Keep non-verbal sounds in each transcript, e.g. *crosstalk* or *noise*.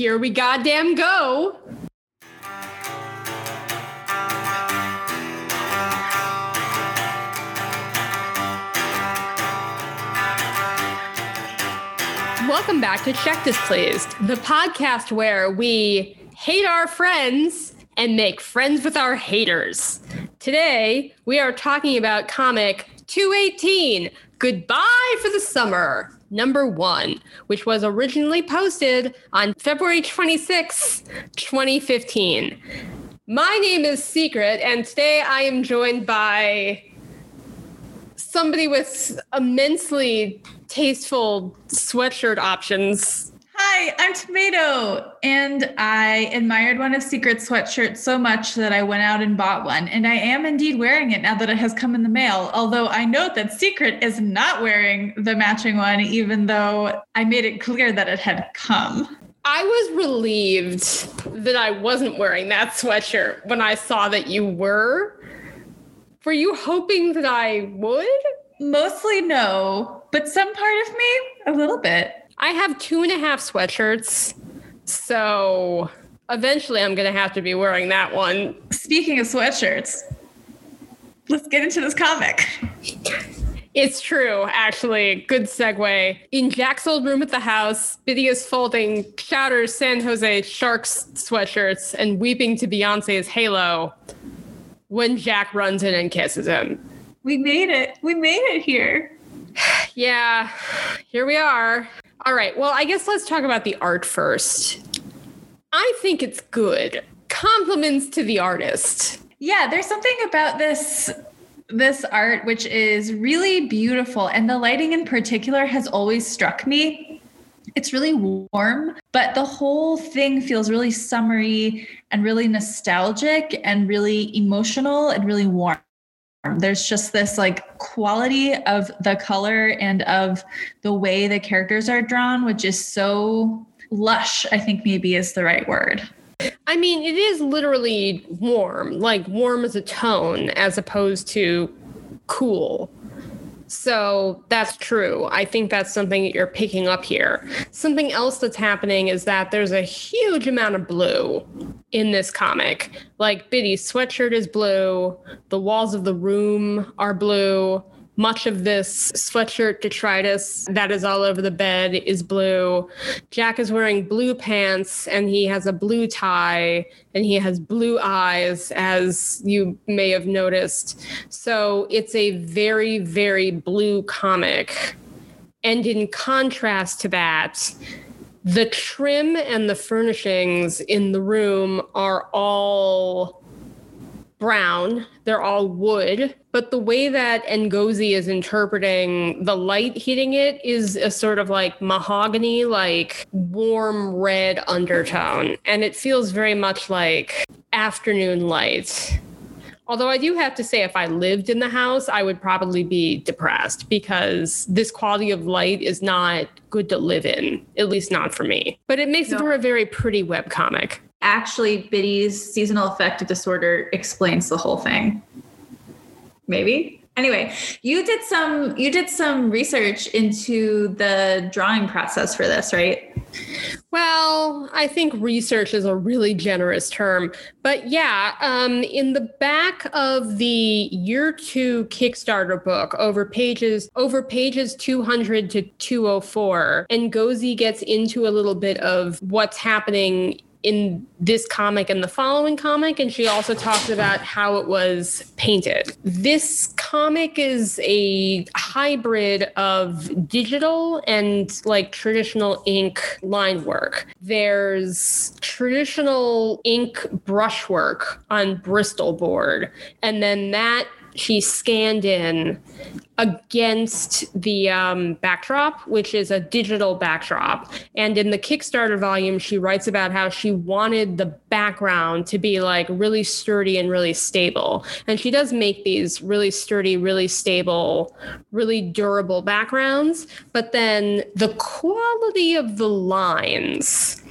Here we goddamn go. Welcome back to Check Displeased, the podcast where we hate our friends and make friends with our haters. Today, we are talking about comic 218 Goodbye for the Summer, number one, which was originally posted on February 26, 2015. My name is Secret, and today I am joined by somebody with immensely tasteful sweatshirt options. Hi, I'm Tomato, and I admired one of Secret's sweatshirts so much that I went out and bought one. And I am indeed wearing it now that it has come in the mail. Although I note that Secret is not wearing the matching one, even though I made it clear that it had come. I was relieved that I wasn't wearing that sweatshirt when I saw that you were. Were you hoping that I would? Mostly no, but some part of me, a little bit. I have two and a half sweatshirts. So eventually I'm going to have to be wearing that one. Speaking of sweatshirts, let's get into this comic. It's true, actually. Good segue. In Jack's old room at the house, Bitty is folding Chowder's San Jose Sharks sweatshirts and weeping to Beyonce's Halo when Jack runs in and kisses him. We made it. We made it here. *sighs* Yeah, here we are. All right. Well, I guess let's talk about the art first. I think it's good. Compliments to the artist. Yeah, there's something about this this art which is really beautiful and the lighting in particular has always struck me. It's really warm, but the whole thing feels really summery and really nostalgic and really emotional and really warm. There's just this like quality of the color and of the way the characters are drawn, which is so lush, I think maybe is the right word. I mean, it is literally warm, like warm as a tone, as opposed to cool. So that's true. I think that's something that you're picking up here. Something else that's happening is that there's a huge amount of blue in this comic. Like Bitty's sweatshirt is blue, the walls of the room are blue. Much of this sweatshirt detritus that is all over the bed is blue. Jack is wearing blue pants and he has a blue tie and he has blue eyes, as you may have noticed. So it's a very, very blue comic. And in contrast to that, the trim and the furnishings in the room are all brown. They're all wood. But the way that Ngozi is interpreting the light hitting it is a sort of like mahogany, like warm red undertone. And it feels very much like afternoon light. Although I do have to say, if I lived in the house, I would probably be depressed because this quality of light is not good to live in, at least not for me. But it makes no. it for a very pretty web comic. Actually, Bitty's seasonal affective disorder explains the whole thing. Maybe? Anyway you did some you did some research into the drawing process for this right? Well i think research is a really generous term but yeah um, in the back of the year two kickstarter book over pages over pages 200 to 204 Ngozi gets into a little bit of what's happening in this comic and the following comic and she also talks about how it was painted. This comic is a hybrid of digital and like traditional ink line work. There's traditional ink brushwork on bristol board and then that she scanned in against the um, backdrop, which is a digital backdrop. And in the Kickstarter volume, she writes about how she wanted the background to be like really sturdy and really stable. And she does make these really sturdy, really stable, really durable backgrounds. But then the quality of the lines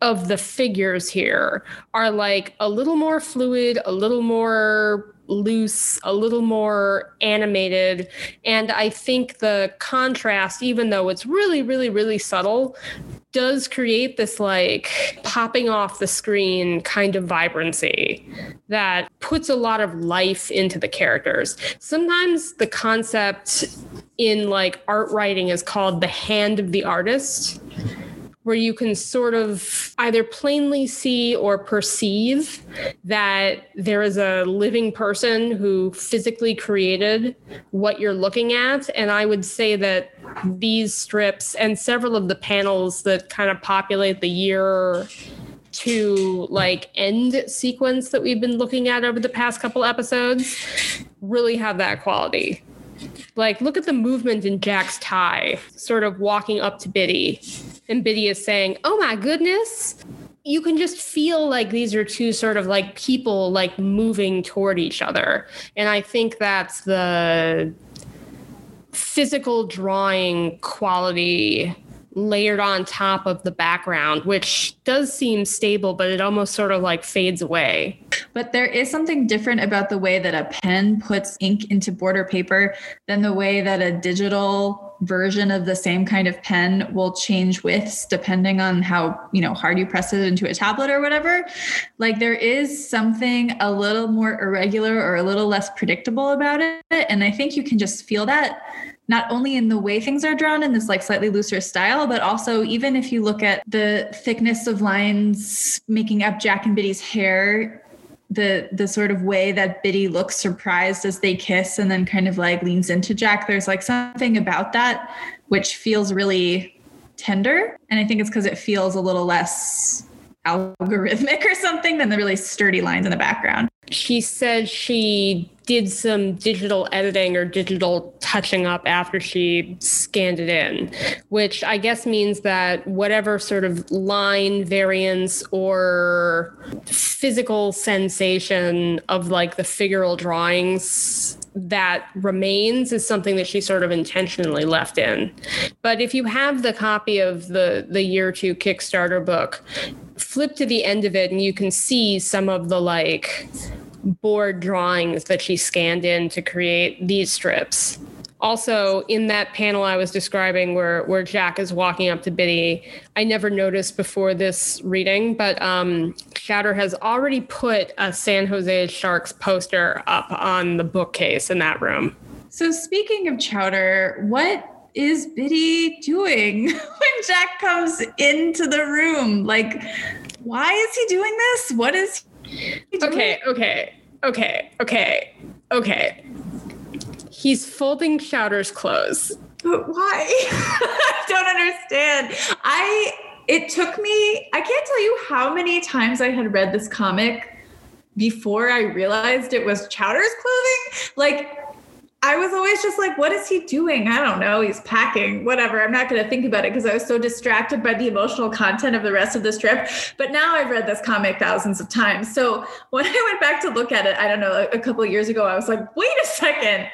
of the figures here are like a little more fluid, a little more loose, a little more animated. And I think the contrast, even though it's really, really, really subtle, does create this like popping off the screen kind of vibrancy that puts a lot of life into the characters. Sometimes the concept in like art writing is called the hand of the artist where you can sort of either plainly see or perceive that there is a living person who physically created what you're looking at. And I would say that these strips and several of the panels that kind of populate the year to like end sequence that we've been looking at over the past couple episodes really have that quality. Like, look at the movement in Jack's tie, sort of walking up to Bitty. And Bitty is saying, Oh my goodness. You can just feel like these are two sort of like people like moving toward each other. And I think that's the physical drawing quality layered on top of the background, which does seem stable, but it almost sort of like fades away. But there is something different about the way that a pen puts ink into border paper than the way that a digital version of the same kind of pen will change widths depending on how, you know, hard you press it into a tablet or whatever. Like there is something a little more irregular or a little less predictable about it. And I think you can just feel that not only in the way things are drawn in this like slightly looser style, but also even if you look at the thickness of lines making up Jack and Bitty's hair, the the sort of way that Bitty looks surprised as they kiss and then kind of like leans into Jack, there's like something about that which feels really tender. And I think it's because it feels a little less algorithmic *laughs* or something than the really sturdy lines in the background. She said she did some digital editing or digital touching up after she scanned it in, which I guess means that whatever sort of line variance or physical sensation of like the figural drawings that remains is something that she sort of intentionally left in. But if you have the copy of the the year two Kickstarter book, flip to the end of it and you can see some of the like board drawings that she scanned in to create these strips. Also, in that panel I was describing where, where Jack is walking up to Bitty, I never noticed before this reading, but um, Chowder has already put a San Jose Sharks poster up on the bookcase in that room. So, speaking of Chowder, what is Bitty doing *laughs* when Jack comes into the room? Like, why is he doing this? What is Okay, okay, okay, okay, okay. He's folding Chowder's clothes. But why? *laughs* I don't understand. I it took me, I can't tell you how many times I had read this comic before I realized it was Chowder's clothing. Like I was always just like, what is he doing? I don't know. He's packing, whatever. I'm not going to think about it because I was so distracted by the emotional content of the rest of the strip. But now I've read this comic thousands of times. So when I went back to look at it, I don't know, a couple years ago, I was like, wait a second.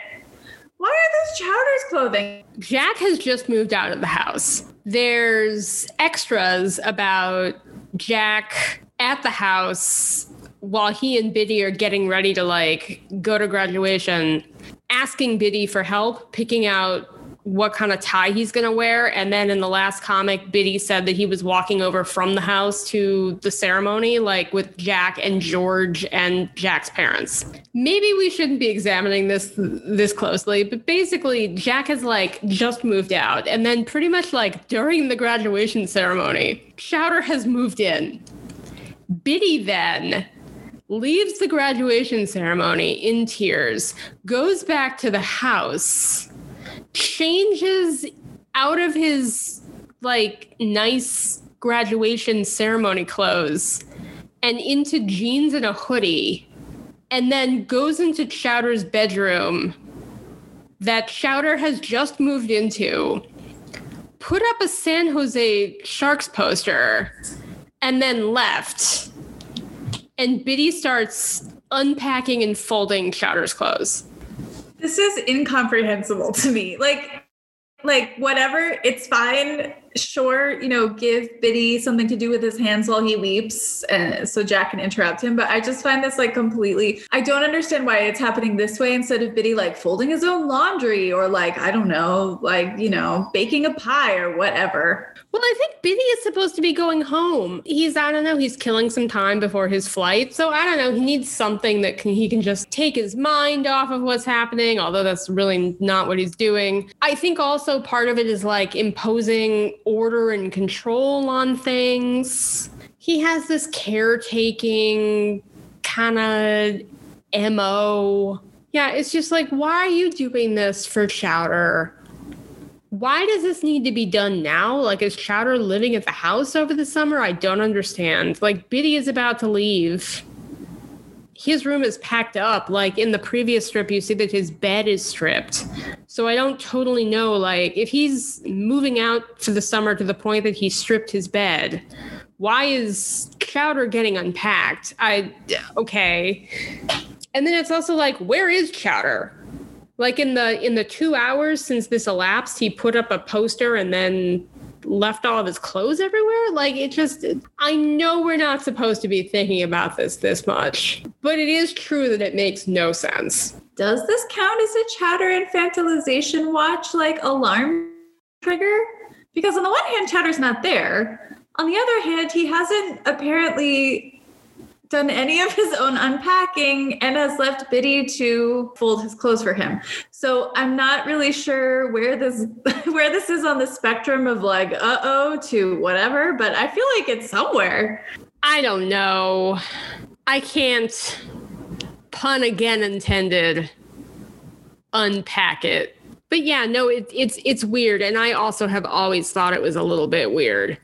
Why are those Chowder's clothing? Jack has just moved out of the house. There's extras about Jack at the house while he and Bitty are getting ready to like go to graduation asking Bitty for help picking out what kind of tie he's going to wear. And then in the last comic, Bitty said that he was walking over from the house to the ceremony, like with Jack and George and Jack's parents. Maybe we shouldn't be examining this this closely, but basically, Jack has like just moved out, and then pretty much like during the graduation ceremony, Chowder has moved in. Bitty then leaves the graduation ceremony in tears, goes back to the house, changes out of his like nice graduation ceremony clothes and into jeans and a hoodie, and then goes into Chowder's bedroom that Chowder has just moved into, put up a San Jose Sharks poster, and then left and Bitty starts unpacking and folding Chowder's clothes. This is incomprehensible to me. Like, like whatever, it's fine. Sure, you know, give Bitty something to do with his hands while he weeps, and so Jack can interrupt him. But I just find this like completely. I don't understand why it's happening this way instead of Bitty like folding his own laundry or like I don't know, like you know, baking a pie or whatever. Well, I think Bitty is supposed to be going home. He's I don't know. He's killing some time before his flight, so I don't know. He needs something that can he can just take his mind off of what's happening. Although that's really not what he's doing. I think also part of it is like imposing order and control on things. He has this caretaking kind of MO. Yeah, it's just like, why are you doing this for Chowder? Why does this need to be done now? Like, is Chowder living at the house over the summer? I don't understand. Like, Bitty is about to leave. His room is packed up. Like, in the previous strip, you see that his bed is stripped. So I don't totally know, like, if he's moving out for the summer to the point that he stripped his bed, why is Chowder getting unpacked? I, okay. And then it's also like, where is Chowder? Like in the in the two hours since this elapsed, he put up a poster and then left all of his clothes everywhere. Like it just, I know we're not supposed to be thinking about this this much, but it is true that it makes no sense does this count as a Chowder infantilization watch like alarm trigger? Because on the one hand, chowder's not there. On the other hand, he hasn't apparently done any of his own unpacking and has left Bitty to fold his clothes for him. So I'm not really sure where this *laughs* where this is on the spectrum of like uh-oh to whatever, but I feel like it's somewhere. I don't know. I can't pun again intended, unpack it. But yeah, no, it, it's it's weird, and I also have always thought it was a little bit weird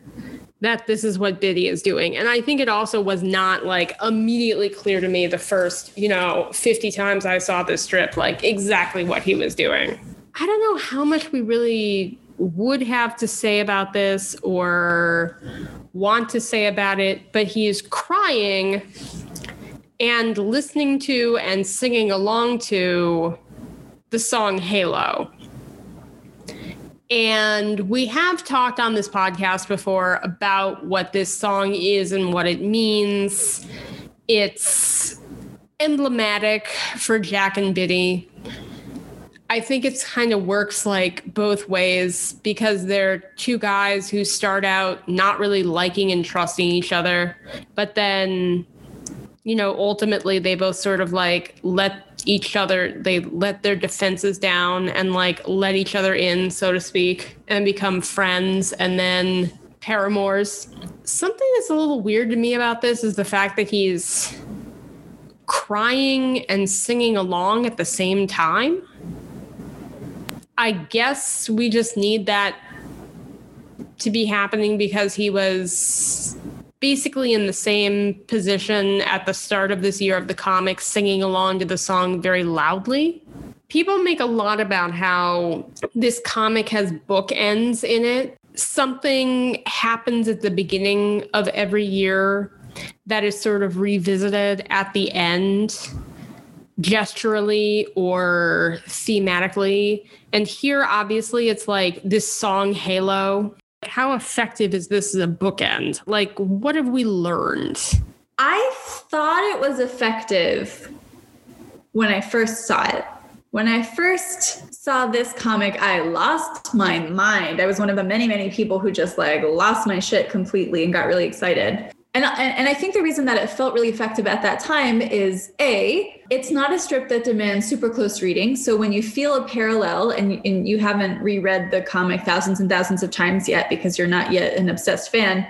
that this is what Bitty is doing, and I think it also was not like immediately clear to me the first you know fifty times I saw this strip like exactly what he was doing. I don't know how much we really would have to say about this or want to say about it, but he is crying and listening to and singing along to the song Halo. And we have talked on this podcast before about what this song is and what it means. It's emblematic for Jack and Bitty. I think it's kind of works like both ways because they're two guys who start out not really liking and trusting each other, but then you know, ultimately they both sort of like let each other, they let their defenses down and like let each other in, so to speak, and become friends and then paramours. Something that's a little weird to me about this is the fact that he's crying and singing along at the same time. I guess we just need that to be happening because he was basically in the same position at the start of this year of the comics, singing along to the song very loudly. People make a lot about how this comic has bookends in it. Something happens at the beginning of every year that is sort of revisited at the end gesturally or thematically. And here, obviously, it's like this song, Halo, how effective is this as a bookend? Like, what have we learned? I thought it was effective when I first saw it. When I first saw this comic, I lost my mind. I was one of the many, many people who just like lost my shit completely and got really excited. And, and I think the reason that it felt really effective at that time is A, it's not a strip that demands super close reading. So when you feel a parallel and, and you haven't reread the comic thousands and thousands of times yet because you're not yet an obsessed fan,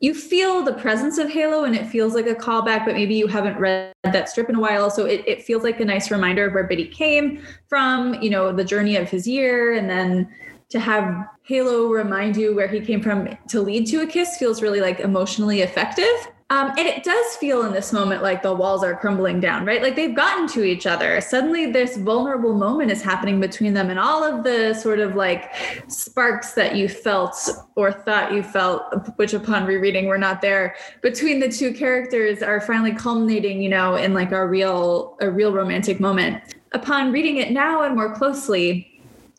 you feel the presence of Halo and it feels like a callback, but maybe you haven't read that strip in a while. So it, it feels like a nice reminder of where Bitty came from, you know, the journey of his year and then to have Halo remind you where he came from to lead to a kiss feels really like emotionally effective. Um, and it does feel in this moment like the walls are crumbling down, right? Like they've gotten to each other. Suddenly, this vulnerable moment is happening between them, and all of the sort of like sparks that you felt or thought you felt, which upon rereading were not there, between the two characters are finally culminating, you know, in like a real, a real romantic moment. Upon reading it now and more closely,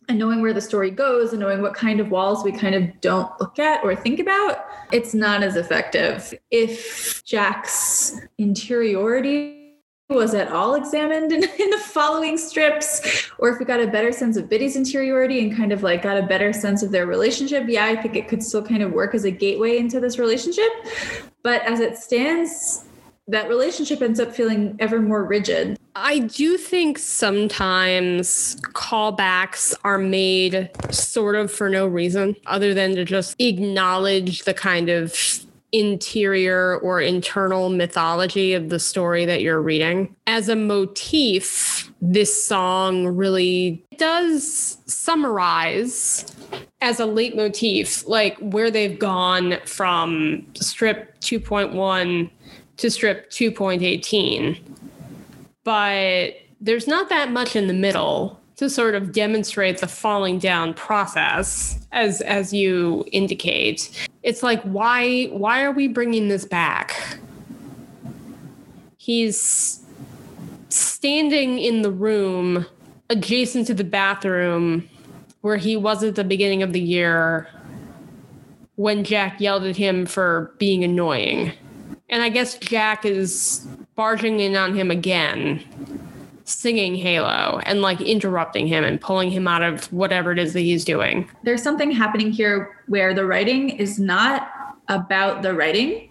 and knowing where the story goes and knowing what kind of walls we kind of don't look at or think about, it's not as effective. If Jack's interiority was at all examined in, *laughs* in, the following strips, or if we got a better sense of Bitty's interiority and kind of like got a better sense of their relationship, yeah, I think it could still kind of work as a gateway into this relationship. But as it stands, that relationship ends up feeling ever more rigid. I do think sometimes callbacks are made sort of for no reason other than to just acknowledge the kind of interior or internal mythology of the story that you're reading. As a motif, this song really does summarize as a leitmotif, like where they've gone from strip 2.1 to strip 2.18. But there's not that much in the middle to sort of demonstrate the falling down process as as you indicate. It's like why why are we bringing this back? He's standing in the room adjacent to the bathroom where he was at the beginning of the year when Jack yelled at him for being annoying and I guess Jack is barging in on him again, singing Halo and like interrupting him and pulling him out of whatever it is that he's doing. There's something happening here where the writing is not about the writing.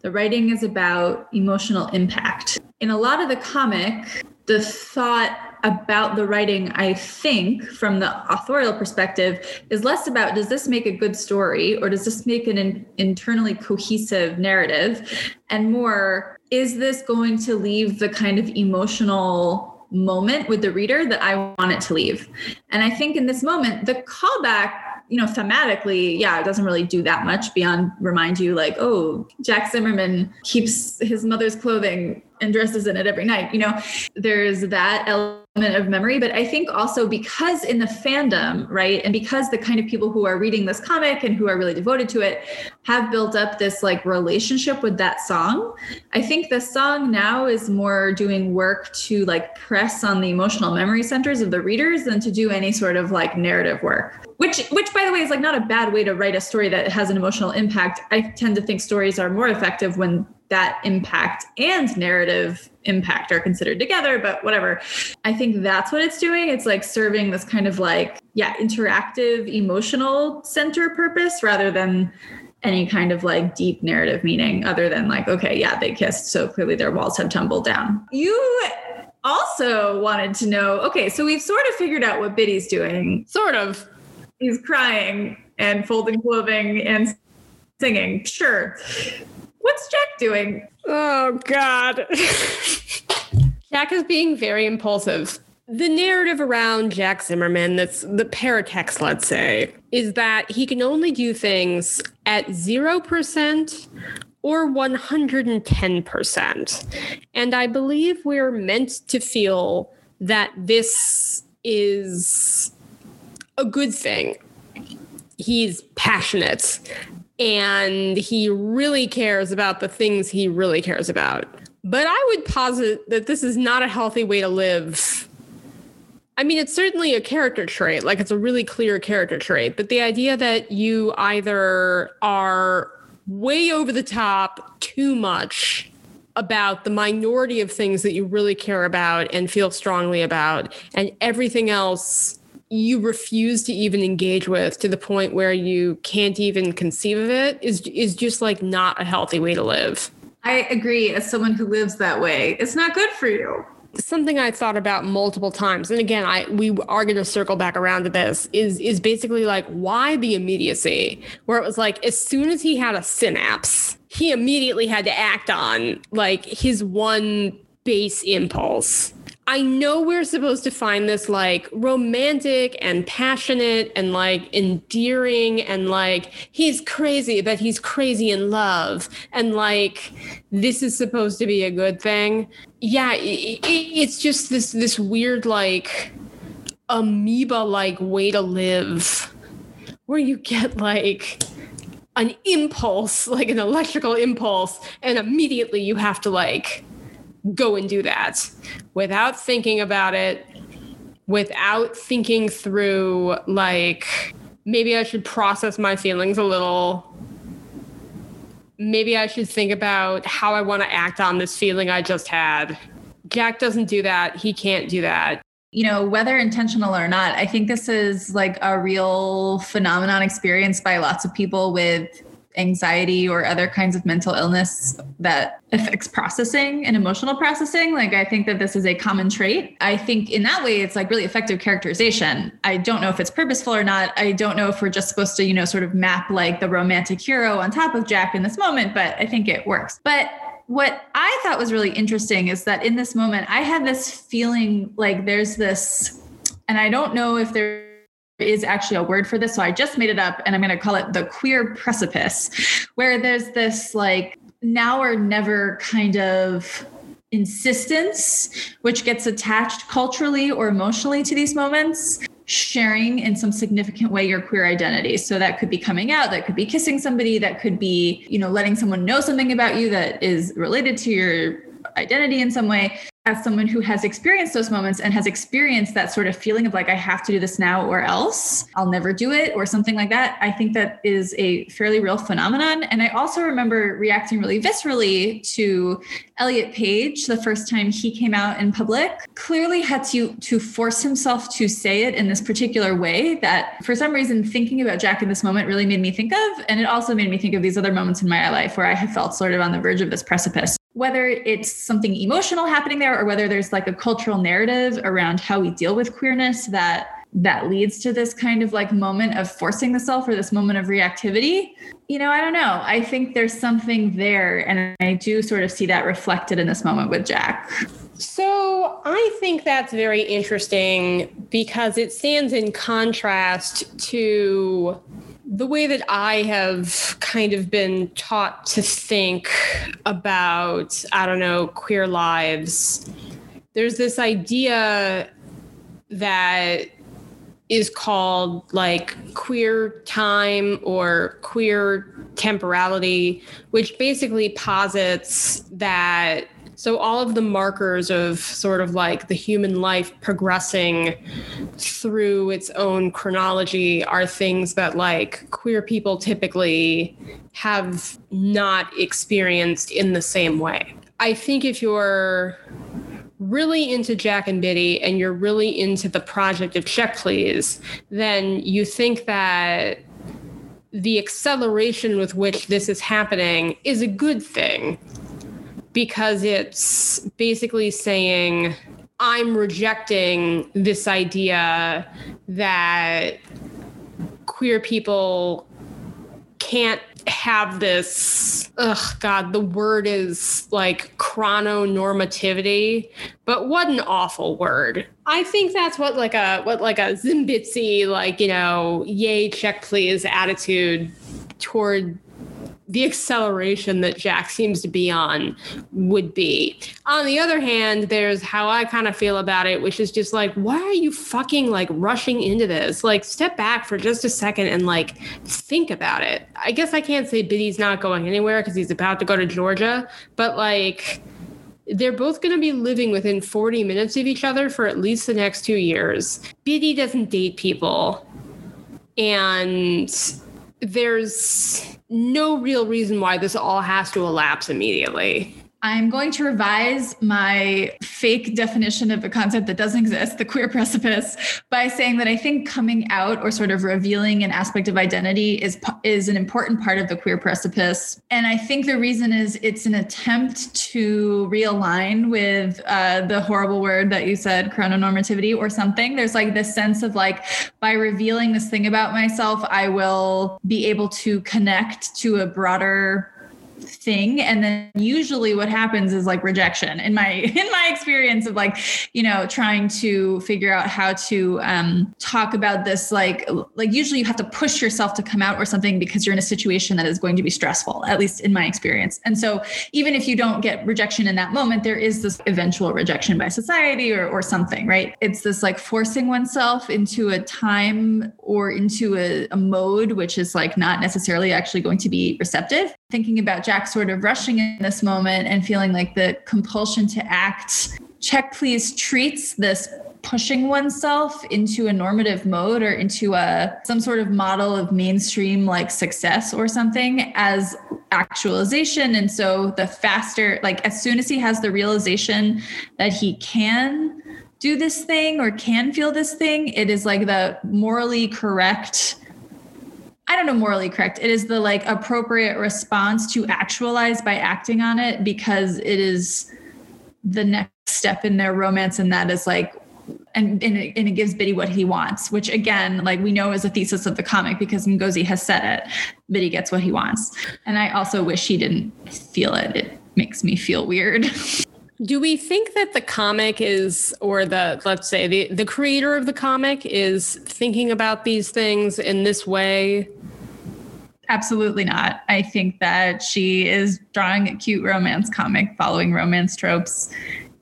The writing is about emotional impact. In a lot of the comic, the thought about the writing, I think, from the authorial perspective, is less about does this make a good story or does this make an in- internally cohesive narrative, and more is this going to leave the kind of emotional moment with the reader that I want it to leave? And I think in this moment, the callback you know, thematically, yeah, it doesn't really do that much beyond remind you, like, oh, Jack Zimmermann keeps his mother's clothing and dresses in it every night. You know, there's that element of memory, but I think also because in the fandom, right, and because the kind of people who are reading this comic and who are really devoted to it have built up this like relationship with that song, I think the song now is more doing work to like press on the emotional memory centers of the readers than to do any sort of like narrative work which which by the way is like not a bad way to write a story that has an emotional impact. I tend to think stories are more effective when that impact and narrative impact are considered together but whatever. I think that's what it's doing. It's like serving this kind of like yeah interactive emotional center purpose rather than any kind of like deep narrative meaning other than like okay yeah they kissed so clearly their walls have tumbled down. You also wanted to know okay so we've sort of figured out what bitty's doing. Sort of. He's crying and folding clothing and singing. Sure. What's Jack doing? Oh, God. Jack is being very impulsive. The narrative around Jack Zimmermann, that's the paratext, let's say, is that he can only do things at 0% or 110%. And I believe we're meant to feel that this is a good thing. He's passionate and he really cares about the things he really cares about. But I would posit that this is not a healthy way to live. I mean, it's certainly a character trait, like it's a really clear character trait, but the idea that you either are way over the top too much about the minority of things that you really care about and feel strongly about, and everything else you refuse to even engage with to the point where you can't even conceive of it is is just like not a healthy way to live. I agree as someone who lives that way. It's not good for you. Something I thought about multiple times, and again, I we are going to circle back around to this. Is is basically like why the immediacy? Where it was like as soon as he had a synapse, he immediately had to act on like his one base impulse I know we're supposed to find this like romantic and passionate and like endearing and like he's crazy, but he's crazy in love. And like this is supposed to be a good thing. Yeah, it, it, it's just this this weird like amoeba like way to live where you get like an impulse, like an electrical impulse, and immediately you have to like go and do that without thinking about it, without thinking through like maybe I should process my feelings a little. Maybe I should think about how I want to act on this feeling I just had. Jack doesn't do that. He can't do that you know, whether intentional or not, I think this is like a real phenomenon experienced by lots of people with anxiety or other kinds of mental illness that affects processing and emotional processing. Like, I think that this is a common trait. I think in that way, it's like really effective characterization. I don't know if it's purposeful or not. I don't know if we're just supposed to, you know, sort of map like the romantic hero on top of Jack in this moment, but I think it works. But what I thought was really interesting is that in this moment, I had this feeling like there's this, and I don't know if there is actually a word for this. So I just made it up and I'm going to call it the queer precipice, where there's this like now or never kind of insistence, which gets attached culturally or emotionally to these moments sharing in some significant way your queer identity. So that could be coming out, that could be kissing somebody, that could be, you know, letting someone know something about you that is related to your identity in some way as someone who has experienced those moments and has experienced that sort of feeling of like i have to do this now or else i'll never do it or something like that i think that is a fairly real phenomenon. And i also remember reacting really viscerally to elliot page the first time he came out in public. Clearly had to to force himself to say it in this particular way that for some reason thinking about jack in this moment really made me think of and it also made me think of these other moments in my life where i have felt sort of on the verge of this precipice whether it's something emotional happening there or whether there's like a cultural narrative around how we deal with queerness that that leads to this kind of like moment of forcing the self or this moment of reactivity. You know i don't know. I think there's something there and i do sort of see that reflected in this moment with jack. So i think that's very interesting because it stands in contrast to the way that I have kind of been taught to think about, I don't know, queer lives, there's this idea that is called like queer time or queer temporality, which basically posits that so, all of the markers of sort of like the human life progressing through its own chronology are things that like queer people typically have not experienced in the same way. I think if you're really into Jack and Bitty and you're really into the project of Check Please, then you think that the acceleration with which this is happening is a good thing because it's basically saying, I'm rejecting this idea that queer people can't have this ugh god the word is like chrononormativity but what an awful word. I think that's what like a what like a zimbitsy like you know yay check please attitude toward the acceleration that Jack seems to be on would be. On the other hand, there's how I kind of feel about it, which is just like, why are you fucking like rushing into this? Like, step back for just a second and like think about it. I guess I can't say Bitty's not going anywhere because he's about to go to Georgia, but like, they're both going to be living within 40 minutes of each other for at least the next two years. Bitty doesn't date people. And there's no real reason why this all has to elapse immediately. I'm going to revise my fake definition of a concept that doesn't exist, the queer precipice, by saying that I think coming out or sort of revealing an aspect of identity is is an important part of the queer precipice. And I think the reason is it's an attempt to realign with uh, the horrible word that you said, chrononormativity or something. There's like this sense of like by revealing this thing about myself, I will be able to connect to a broader thing. And then usually what happens is like rejection in my *laughs* in my experience of like you know trying to figure out how to um talk about this like like usually you have to push yourself to come out or something because you're in a situation that is going to be stressful at least in my experience. And so even if you don't get rejection in that moment there is this eventual rejection by society or or something right? It's this like forcing oneself into a time or into a, a mode which is like not necessarily actually going to be receptive thinking about Jack sort of rushing in this moment and feeling like the compulsion to act. Check Please treats this pushing oneself into a normative mode or into a some sort of model of mainstream like success or something as actualization and so the faster like as soon as he has the realization that he can do this thing or can feel this thing it is like the morally correct I don't know morally correct. It is the like appropriate response to actualize by acting on it because it is the next step in their romance and that is like and, and, it, and it gives Bitty what he wants, which again, like we know is a thesis of the comic because Ngozi has said it. Bitty gets what he wants. And I also wish he didn't feel it. It makes me feel weird. *laughs* Do we think that the comic is, or the, let's say, the, the creator of the comic is thinking about these things in this way? Absolutely not. I think that she is drawing a cute romance comic following romance tropes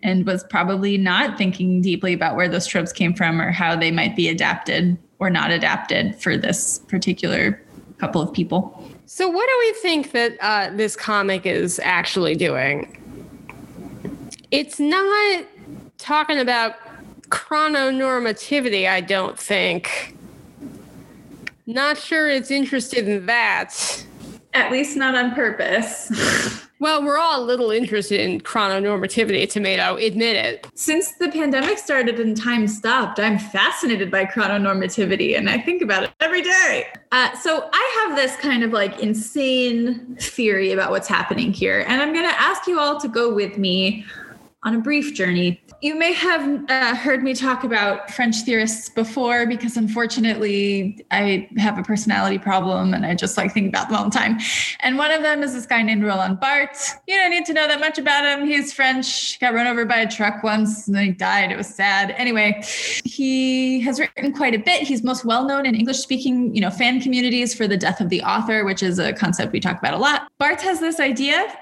and was probably not thinking deeply about where those tropes came from or how they might be adapted or not adapted for this particular couple of people. So, what do we think that uh, this comic is actually doing? It's not talking about chrononormativity, I don't think. Not sure it's interested in that. At least not on purpose. *laughs* Well, we're all a little interested in chrononormativity, tomato, admit it. Since the pandemic started and time stopped, I'm fascinated by chrononormativity and I think about it every day. Uh, so I have this kind of like insane theory about what's happening here. And I'm going to ask you all to go with me on a brief journey. You may have uh, heard me talk about French theorists before because unfortunately I have a personality problem and I just like think about them all the time. And one of them is this guy named Roland Barthes. You don't need to know that much about him. He's French, got run over by a truck once and then he died. It was sad. Anyway, he has written quite a bit. He's most well known in English speaking, you know, fan communities for the death of the author, which is a concept we talk about a lot. Barthes has this idea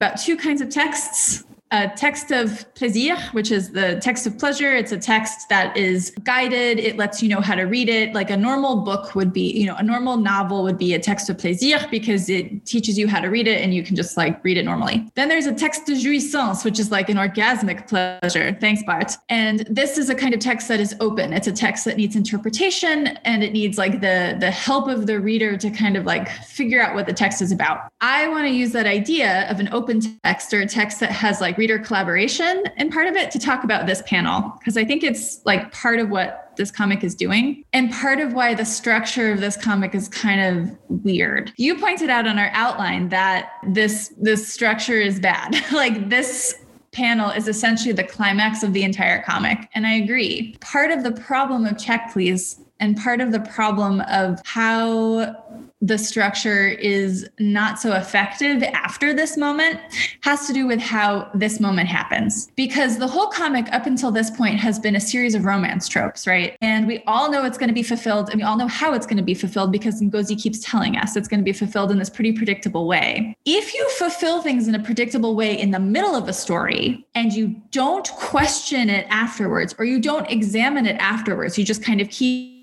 about two kinds of texts a text of plaisir, which is the text of pleasure. It's a text that is guided. It lets you know how to read it. Like a normal book would be, you know, a normal novel would be a text of plaisir because it teaches you how to read it and you can just like read it normally. Then there's a text de jouissance, which is like an orgasmic pleasure. Thanks, Bart. And this is a kind of text that is open. It's a text that needs interpretation and it needs like the the help of the reader to kind of like figure out what the text is about. I want to use that idea of an open text or a text that has like reader collaboration and part of it to talk about this panel because I think it's like part of what this comic is doing and part of why the structure of this comic is kind of weird. You pointed out on our outline that this this structure is bad. *laughs* like this panel is essentially the climax of the entire comic and I agree. Part of the problem of check please and part of the problem of how the structure is not so effective after this moment has to do with how this moment happens. Because the whole comic up until this point has been a series of romance tropes, right? And we all know it's going to be fulfilled and we all know how it's going to be fulfilled because Ngozi keeps telling us it's going to be fulfilled in this pretty predictable way. If you fulfill things in a predictable way in the middle of a story and you don't question it afterwards or you don't examine it afterwards, you just kind of keep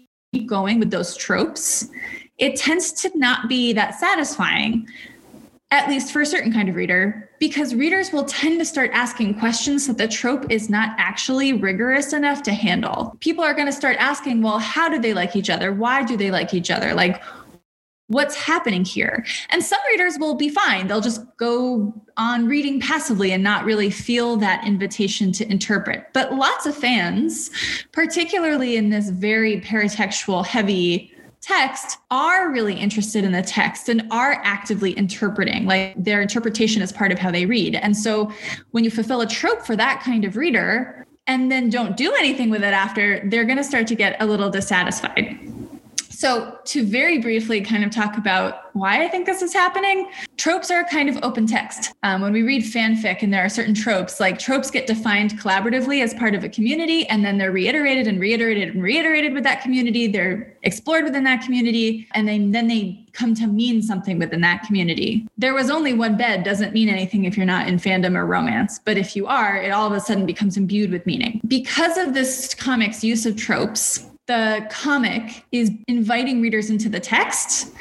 going with those tropes, it tends to not be that satisfying, at least for a certain kind of reader, because readers will tend to start asking questions that the trope is not actually rigorous enough to handle. People are going to start asking, well, how do they like each other? Why do they like each other? Like, what's happening here? And some readers will be fine. They'll just go on reading passively and not really feel that invitation to interpret. But lots of fans, particularly in this very paratextual heavy text are really interested in the text and are actively interpreting like their interpretation is part of how they read. And so when you fulfill a trope for that kind of reader and then don't do anything with it after they're going to start to get a little dissatisfied so, to very briefly kind of talk about why I think this is happening, tropes are kind of open text. Um, when we read fanfic and there are certain tropes, like tropes get defined collaboratively as part of a community, and then they're reiterated and reiterated and reiterated with that community. They're explored within that community, and then, then they come to mean something within that community. There was only one bed doesn't mean anything if you're not in fandom or romance, but if you are, it all of a sudden becomes imbued with meaning. Because of this comic's use of tropes, the comic is inviting readers into the text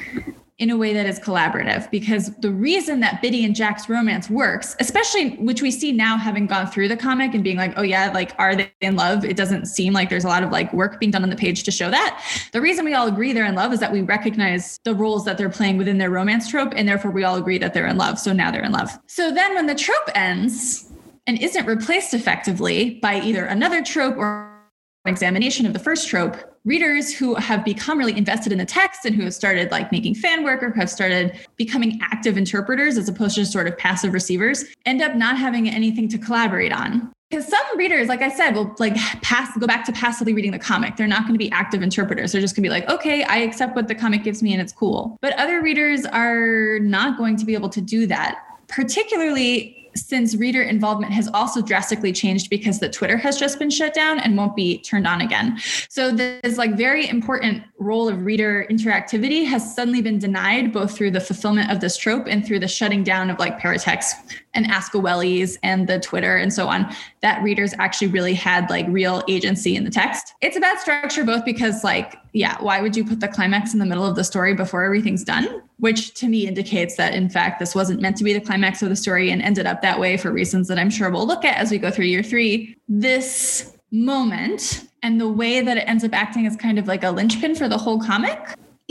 in a way that is collaborative because the reason that Bitty and Jack's romance works, especially which we see now having gone through the comic and being like, oh yeah, like are they in love? It doesn't seem like there's a lot of like work being done on the page to show that. The reason we all agree they're in love is that we recognize the roles that they're playing within their romance trope and therefore we all agree that they're in love. So now they're in love. So then when the trope ends and isn't replaced effectively by either another trope or examination of the first trope, readers who have become really invested in the text and who have started like making fan work or have started becoming active interpreters as opposed to sort of passive receivers end up not having anything to collaborate on. Because some readers like i said will like pass go back to passively reading the comic. They're not going to be active interpreters. They're just going to be like okay i accept what the comic gives me and it's cool. But other readers are not going to be able to do that particularly since reader involvement has also drastically changed because the Twitter has just been shut down and won't be turned on again. So this like very important role of reader interactivity has suddenly been denied both through the fulfillment of this trope and through the shutting down of like paratext and Askawelli's and the Twitter and so on, that readers actually really had like real agency in the text. It's a bad structure both because like, yeah, why would you put the climax in the middle of the story before everything's done? Which to me indicates that in fact this wasn't meant to be the climax of the story and ended up that way for reasons that I'm sure we'll look at as we go through year three. This moment and the way that it ends up acting as kind of like a linchpin for the whole comic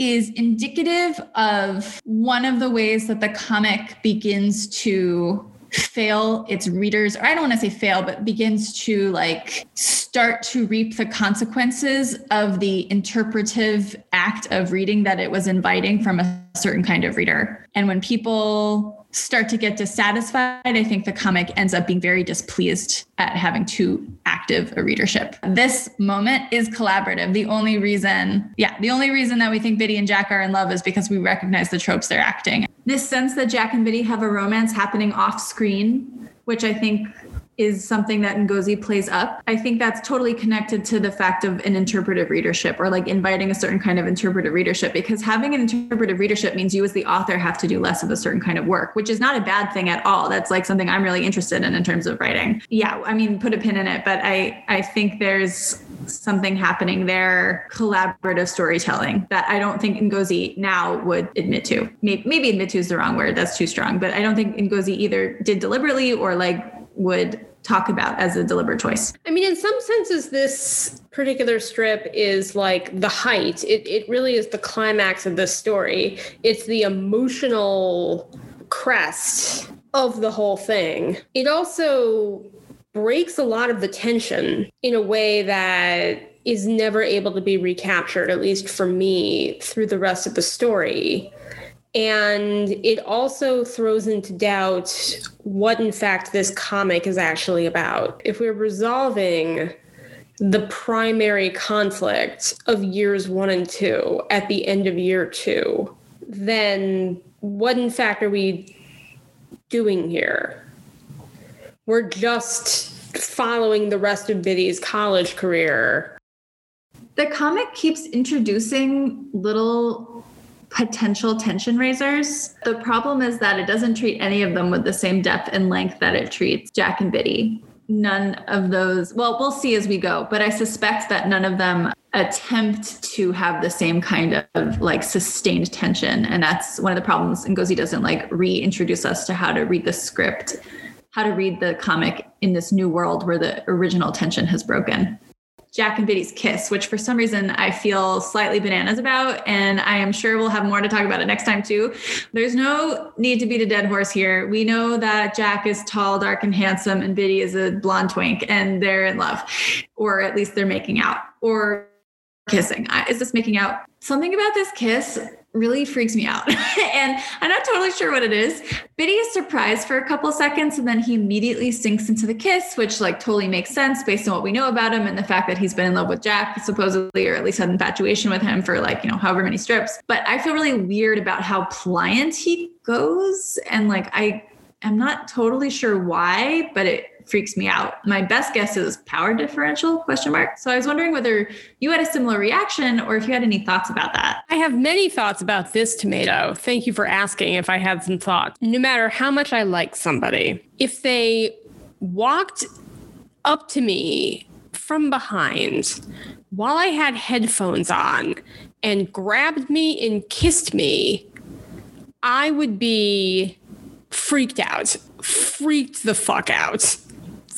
is indicative of one of the ways that the comic begins to fail its readers or i don't want to say fail but begins to like start to reap the consequences of the interpretive act of reading that it was inviting from a certain kind of reader. And when people start to get dissatisfied, I think the comic ends up being very displeased at having too active a readership. This moment is collaborative. The only reason, yeah, the only reason that we think Bitty and Jack are in love is because we recognize the tropes they're acting. This sense that Jack and Bitty have a romance happening off screen, which I think is something that Ngozi plays up. I think that's totally connected to the fact of an interpretive readership or like inviting a certain kind of interpretive readership because having an interpretive readership means you as the author have to do less of a certain kind of work, which is not a bad thing at all. That's like something I'm really interested in in terms of writing. Yeah, I mean, put a pin in it, but I I think there's something happening there, collaborative storytelling that I don't think Ngozi now would admit to. Maybe, maybe admit to is the wrong word. That's too strong, but I don't think Ngozi either did deliberately or like would talk about as a deliberate choice. I mean, in some senses, this particular strip is like the height. It, it really is the climax of the story. It's the emotional crest of the whole thing. It also breaks a lot of the tension in a way that is never able to be recaptured, at least for me, through the rest of the story. And it also throws into doubt what, in fact, this comic is actually about. If we're resolving the primary conflict of years one and two at the end of year two, then what, in fact, are we doing here? We're just following the rest of Bitty's college career. The comic keeps introducing little potential tension raisers. The problem is that it doesn't treat any of them with the same depth and length that it treats Jack and Bitty. None of those, well, we'll see as we go, but I suspect that none of them attempt to have the same kind of like sustained tension. And that's one of the problems. And Ngozi doesn't like reintroduce us to how to read the script, how to read the comic in this new world where the original tension has broken. Jack and Bitty's kiss, which for some reason I feel slightly bananas about. And I am sure we'll have more to talk about it next time too. There's no need to beat a dead horse here. We know that Jack is tall, dark, and handsome, and Bitty is a blonde twink, and they're in love, or at least they're making out, or kissing. Uh, is this making out? Something about this kiss really freaks me out. *laughs* and I'm not totally sure what it is. Bitty is surprised for a couple seconds and then he immediately sinks into the kiss, which like totally makes sense based on what we know about him and the fact that he's been in love with Jack supposedly or at least had infatuation with him for like, you know, however many strips. But I feel really weird about how pliant he goes and like I am not totally sure why, but it freaks me out. My best guess is power differential question mark. So I was wondering whether you had a similar reaction or if you had any thoughts about that. I have many thoughts about this tomato. Thank you for asking if I had some thoughts. No matter how much I like somebody, if they walked up to me from behind while I had headphones on and grabbed me and kissed me, I would be freaked out, freaked the fuck out.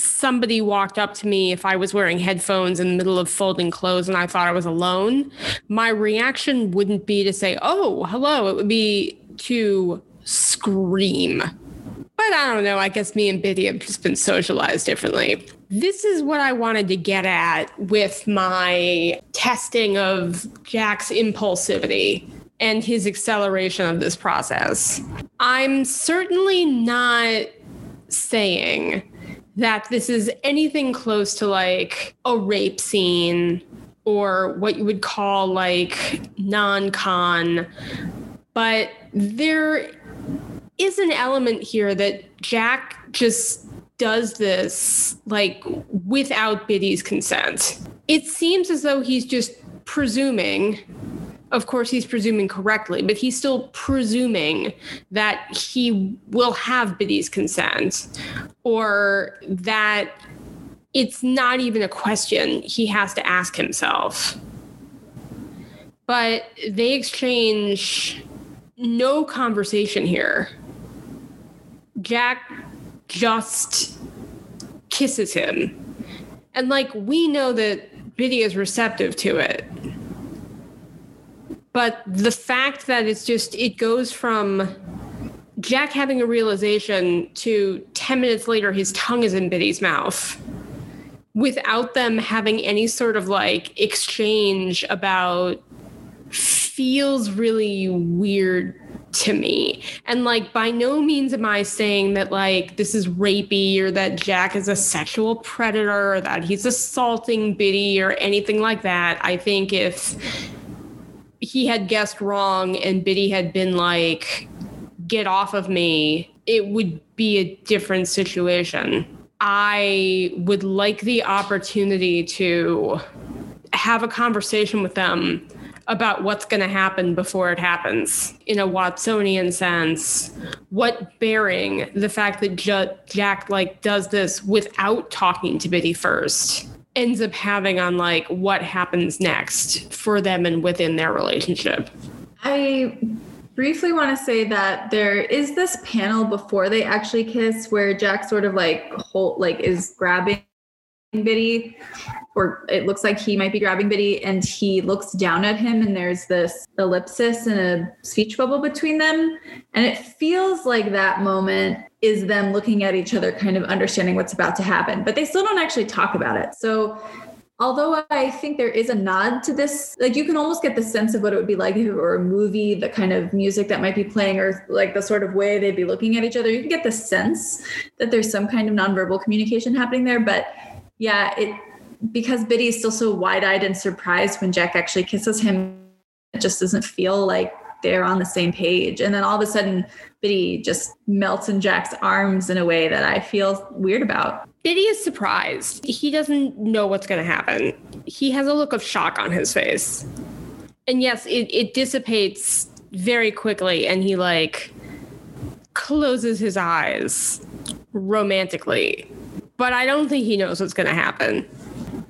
Somebody walked up to me if I was wearing headphones in the middle of folding clothes and I thought I was alone. My reaction wouldn't be to say, oh, hello. It would be to scream. But I don't know. I guess me and Bitty have just been socialized differently. This is what I wanted to get at with my testing of Jack's impulsivity and his acceleration of this process. I'm certainly not saying that this is anything close to like a rape scene or what you would call like non con, but there is an element here that Jack just does this like without Bitty's consent. It seems as though he's just presuming of course he's presuming correctly, but he's still presuming that he will have Bitty's consent or that it's not even a question he has to ask himself. But they exchange no conversation here. Jack just kisses him. And like we know that Bitty is receptive to it but the fact that it's just it goes from Jack having a realization to 10 minutes later his tongue is in Bitty's mouth without them having any sort of like exchange about feels really weird to me. And like by no means am I saying that like this is rapey or that Jack is a sexual predator or that he's assaulting Bitty or anything like that. I think if he had guessed wrong and Bitty had been like, get off of me, it would be a different situation. I would like the opportunity to have a conversation with them about what's going to happen before it happens in a Watsonian sense. What bearing the fact that J- Jack like does this without talking to Bitty first ends up having on like what happens next for them and within their relationship. I briefly want to say that there is this panel before they actually kiss where Jack sort of like hold like is grabbing Bitty, or it looks like he might be grabbing Bitty, and he looks down at him, and there's this ellipsis and a speech bubble between them. And it feels like that moment is them looking at each other, kind of understanding what's about to happen, but they still don't actually talk about it. So although I think there is a nod to this, like you can almost get the sense of what it would be like if it were a movie, the kind of music that might be playing, or like the sort of way they'd be looking at each other. You can get the sense that there's some kind of nonverbal communication happening there. But yeah, it because Bitty is still so wide-eyed and surprised when Jack actually kisses him, it just doesn't feel like they're on the same page. And then all of a sudden, Bitty just melts in Jack's arms in a way that I feel weird about. Bitty is surprised. He doesn't know what's going to happen. He has a look of shock on his face. And yes, it, it dissipates very quickly, and he like closes his eyes romantically. But I don't think he knows what's going to happen.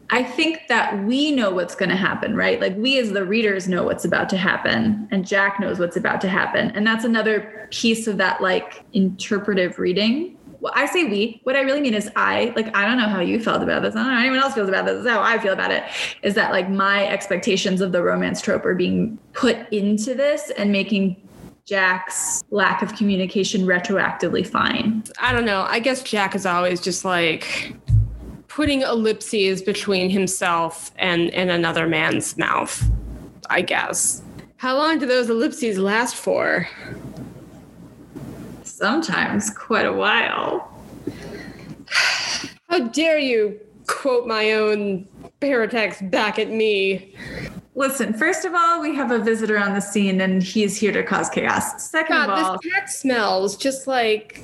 I think that we know what's going to happen, right? Like we as the readers know what's about to happen and Jack knows what's about to happen. And that's another piece of that like interpretive reading. Well, I say we, what I really mean is I, like, I don't know how you felt about this. I don't know how anyone else feels about this. This is how I feel about it is that like my expectations of the romance trope are being put into this and making Jack's lack of communication retroactively fine. I don't know. I guess Jack is always just like putting ellipses between himself and, and another man's mouth, I guess. How long do those ellipses last for? Sometimes quite a while. How dare you quote my own paratext back at me? Listen, first of all, we have a visitor on the scene and he's here to cause chaos. Second God, of all, this cat smells just like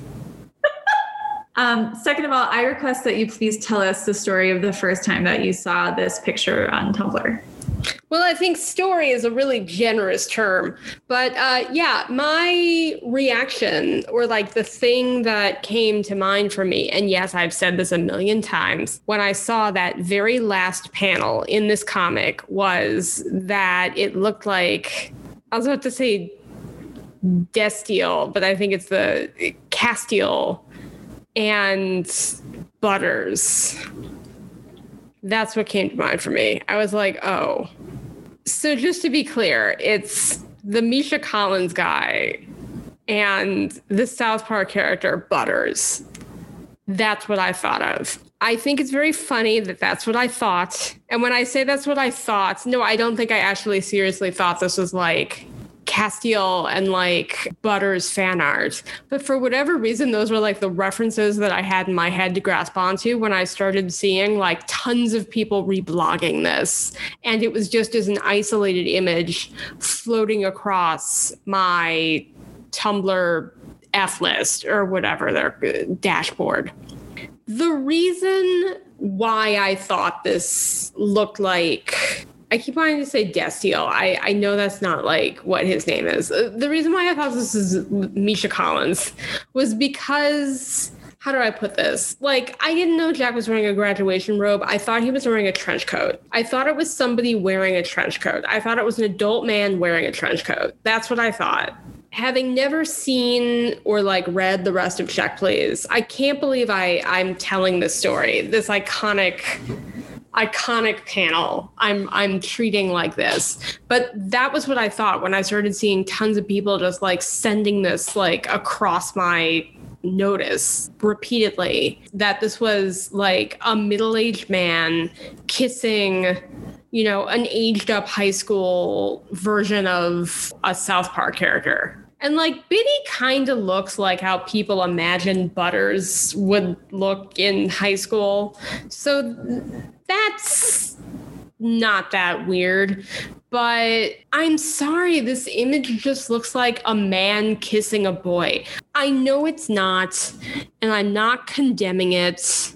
*laughs* um, second of all, I request that you please tell us the story of the first time that you saw this picture on Tumblr. Well, I think story is a really generous term. But uh, yeah, my reaction or like the thing that came to mind for me, and yes, I've said this a million times, when I saw that very last panel in this comic was that it looked like, I was about to say Destiel, but I think it's the Castiel and Butters. That's what came to mind for me. I was like, oh. So just to be clear, it's the Misha Collins guy and the South Park character Butters. That's what I thought of. I think it's very funny that that's what I thought. And when I say that's what I thought, no, I don't think I actually seriously thought this was like Castiel and like Butters fan art. But for whatever reason, those were like the references that I had in my head to grasp onto when I started seeing like tons of people reblogging this. And it was just as an isolated image floating across my Tumblr F list or whatever their uh, dashboard. The reason why I thought this looked like I keep wanting to say Destiel. I, I know that's not like what his name is. Uh, the reason why I thought this is Misha Collins was because how do I put this? Like, I didn't know Jack was wearing a graduation robe. I thought he was wearing a trench coat. I thought it was somebody wearing a trench coat. I thought it was an adult man wearing a trench coat. That's what I thought having never seen or like read the rest of Check Please, I can't believe I I'm telling this story. This iconic iconic panel I'm I'm treating like this. But that was what I thought when I started seeing tons of people just like sending this like across my notice repeatedly that this was like a middle-aged man kissing you know, an aged up high school version of a South Park character. And like Bitty kind of looks like how people imagine Butters would look in high school. So that's not that weird. But I'm sorry, this image just looks like a man kissing a boy. I know it's not, and I'm not condemning it.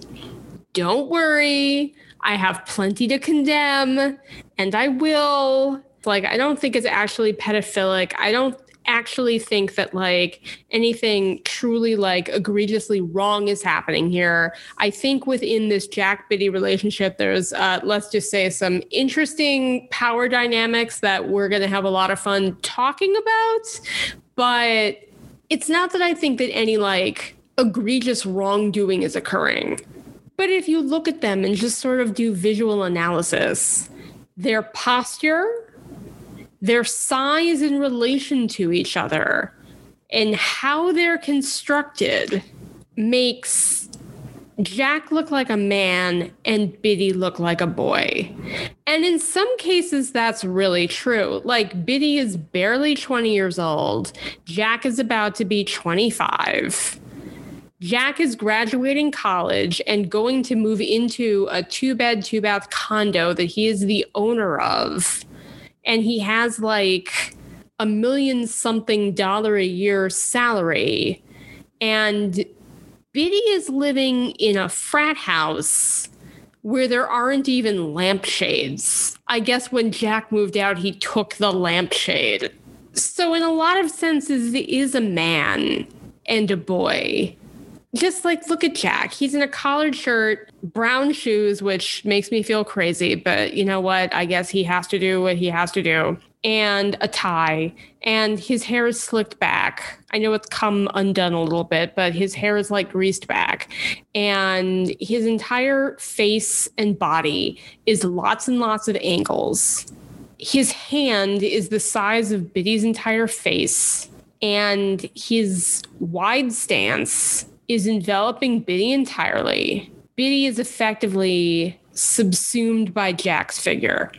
Don't worry. I have plenty to condemn, and I will. Like, I don't think it's actually pedophilic. I don't actually think that like anything truly like egregiously wrong is happening here. I think within this Jack Bitty relationship, there's uh, let's just say some interesting power dynamics that we're going to have a lot of fun talking about. But it's not that I think that any like egregious wrongdoing is occurring. But if you look at them and just sort of do visual analysis, their posture, their size in relation to each other, and how they're constructed makes Jack look like a man and Bitty look like a boy. And in some cases, that's really true. Like, Bitty is barely 20 years old, Jack is about to be 25. Jack is graduating college and going to move into a two bed, two bath condo that he is the owner of. And he has like a million something dollar a year salary. And Bitty is living in a frat house where there aren't even lampshades. I guess when Jack moved out, he took the lampshade. So, in a lot of senses, it is a man and a boy just like look at Jack. He's in a collared shirt, brown shoes, which makes me feel crazy, but you know what? I guess he has to do what he has to do. And a tie, and his hair is slicked back. I know it's come undone a little bit, but his hair is like greased back. And his entire face and body is lots and lots of angles. His hand is the size of Bitty's entire face, and his wide stance is enveloping Bitty entirely. Bitty is effectively subsumed by Jack's figure.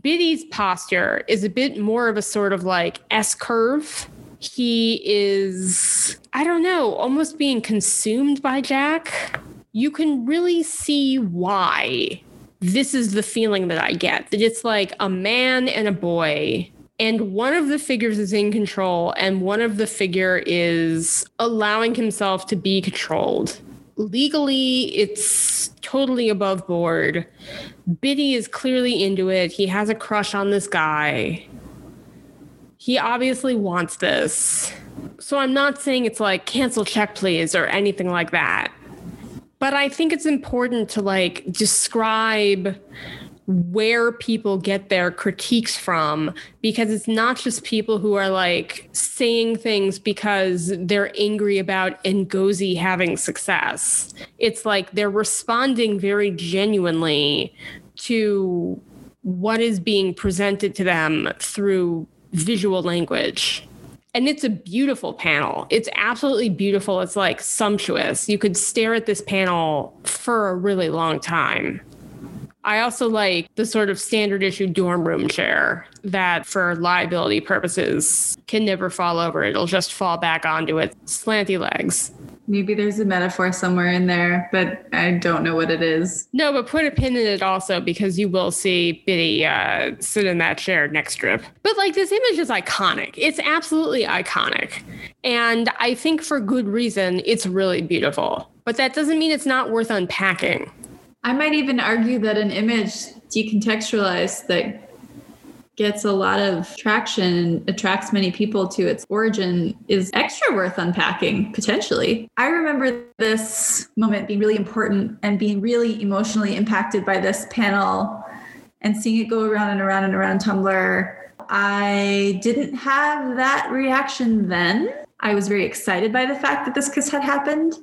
Bitty's posture is a bit more of a sort of like S curve. He is, I don't know, almost being consumed by Jack. You can really see why this is the feeling that I get that it's like a man and a boy and one of the figures is in control and one of the figure is allowing himself to be controlled. Legally it's totally above board. Bitty is clearly into it. He has a crush on this guy. He obviously wants this. So i'm not saying it's like cancel check please or anything like that. But i think it's important to like describe where people get their critiques from because it's not just people who are like saying things because they're angry about Ngozi having success. It's like they're responding very genuinely to what is being presented to them through visual language. And it's a beautiful panel. It's absolutely beautiful. It's like sumptuous. You could stare at this panel for a really long time. I also like the sort of standard issue dorm room chair that, for liability purposes, can never fall over. It'll just fall back onto its slanty legs. Maybe there's a metaphor somewhere in there, but I don't know what it is. No, but put a pin in it also because you will see Bitty uh, sit in that chair next strip. But like this image is iconic. It's absolutely iconic. And I think for good reason, it's really beautiful. But that doesn't mean it's not worth unpacking. I might even argue that an image decontextualized that gets a lot of traction and attracts many people to its origin is extra worth unpacking potentially. I remember this moment being really important and being really emotionally impacted by this panel and seeing it go around and around and around Tumblr. I didn't have that reaction then. I was very excited by the fact that this kiss had happened.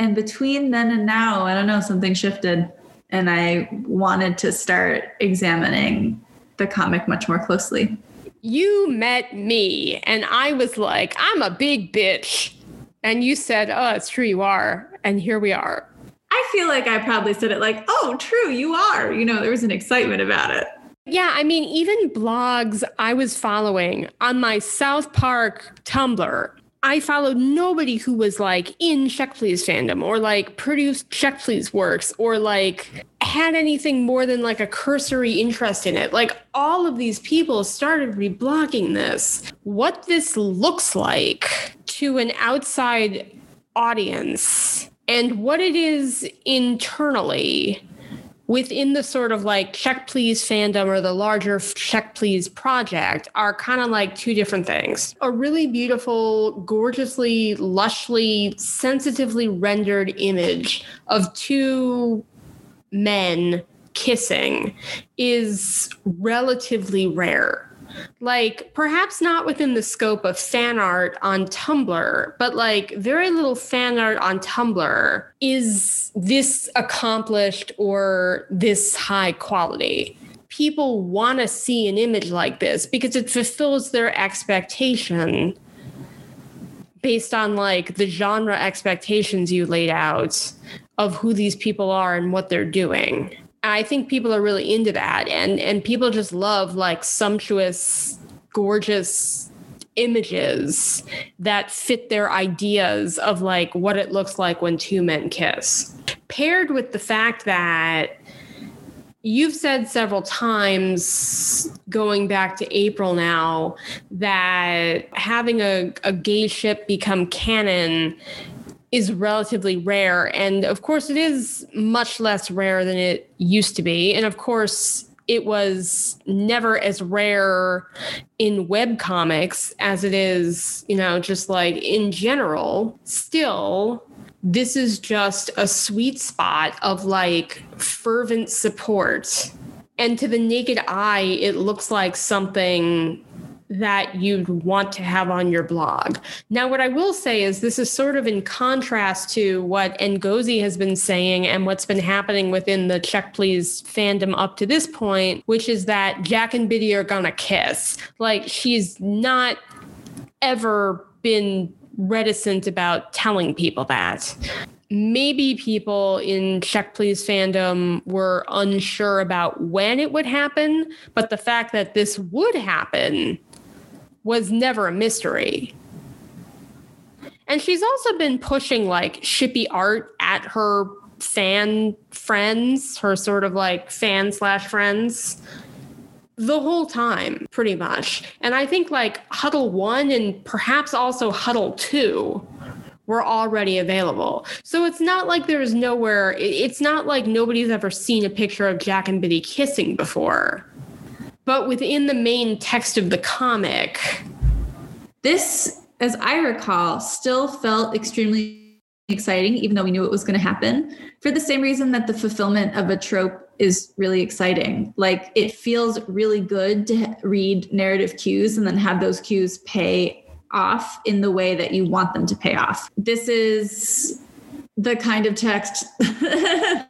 And between then and now, I don't know, something shifted. And I wanted to start examining the comic much more closely. You met me, and I was like, I'm a big bitch. And you said, Oh, it's true, you are. And here we are. I feel like I probably said it like, Oh, true, you are. You know, there was an excitement about it. Yeah, I mean, even blogs I was following on my South Park Tumblr I followed nobody who was like in Check Please fandom or like produced Check Please works or like had anything more than like a cursory interest in it. Like all of these people started reblogging this. What this looks like to an outside audience and what it is internally within the sort of like check please fandom or the larger check please project are kind of like two different things. A really beautiful gorgeously lushly sensitively rendered image of two men kissing is relatively rare like perhaps not within the scope of fan art on Tumblr, but like very little fan art on Tumblr is this accomplished or this high quality. People want to see an image like this because it fulfills their expectation based on like the genre expectations you laid out of who these people are and what they're doing. I think people are really into that and and people just love like sumptuous gorgeous images that fit their ideas of like what it looks like when two men kiss. Paired with the fact that you've said several times going back to April now that having a, a gay ship become canon is relatively rare. And of course, it is much less rare than it used to be. And of course, it was never as rare in web comics as it is, you know, just like in general. Still, this is just a sweet spot of like fervent support. And to the naked eye, it looks like something that you'd want to have on your blog. Now, what I will say is this is sort of in contrast to what Ngozi has been saying and what's been happening within the Check Please fandom up to this point, which is that Jack and Bitty are gonna kiss. Like, she's not ever been reticent about telling people that maybe people in Check Please fandom were unsure about when it would happen, but the fact that this would happen was never a mystery. And she's also been pushing like shippy art at her fan friends, her sort of like fan slash friends the whole time, pretty much. And I think like Huddle 1 and perhaps also Huddle 2 were already available. So it's not like there's nowhere, it's not like nobody's ever seen a picture of Jack and Bitty kissing before. But within the main text of the comic, this, as I recall, still felt extremely exciting, even though we knew it was going to happen, for the same reason that the fulfillment of a trope is really exciting. Like it feels really good to read narrative cues and then have those cues pay off in the way that you want them to pay off. This is the kind of text *laughs*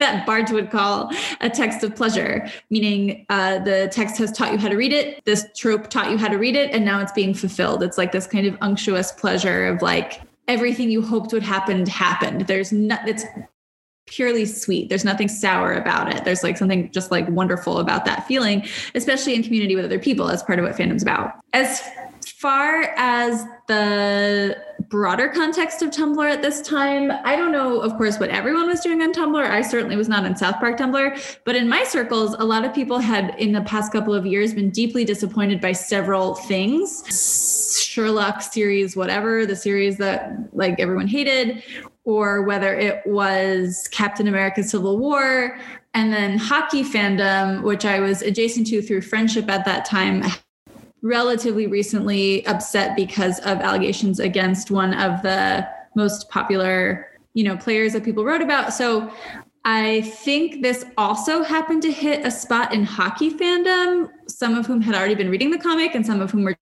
that Barthes would call a text of pleasure, meaning uh, the text has taught you how to read it. This trope taught you how to read it, and now it's being fulfilled. It's like this kind of unctuous pleasure of like everything you hoped would happen happened. There's not. It's purely sweet. There's nothing sour about it. There's like something just like wonderful about that feeling, especially in community with other people. That's part of what fandom's about. As far as the broader context of Tumblr at this time, I don't know, of course, what everyone was doing on Tumblr. I certainly was not on South Park Tumblr, but in my circles, a lot of people had in the past couple of years been deeply disappointed by several things. Sherlock series, whatever, the series that like everyone hated, or whether it was Captain America Civil War, and then hockey fandom, which I was adjacent to through friendship at that time, relatively recently upset because of allegations against one of the most popular, you know, players that people wrote about. So I think this also happened to hit a spot in hockey fandom, some of whom had already been reading the comic and some of whom were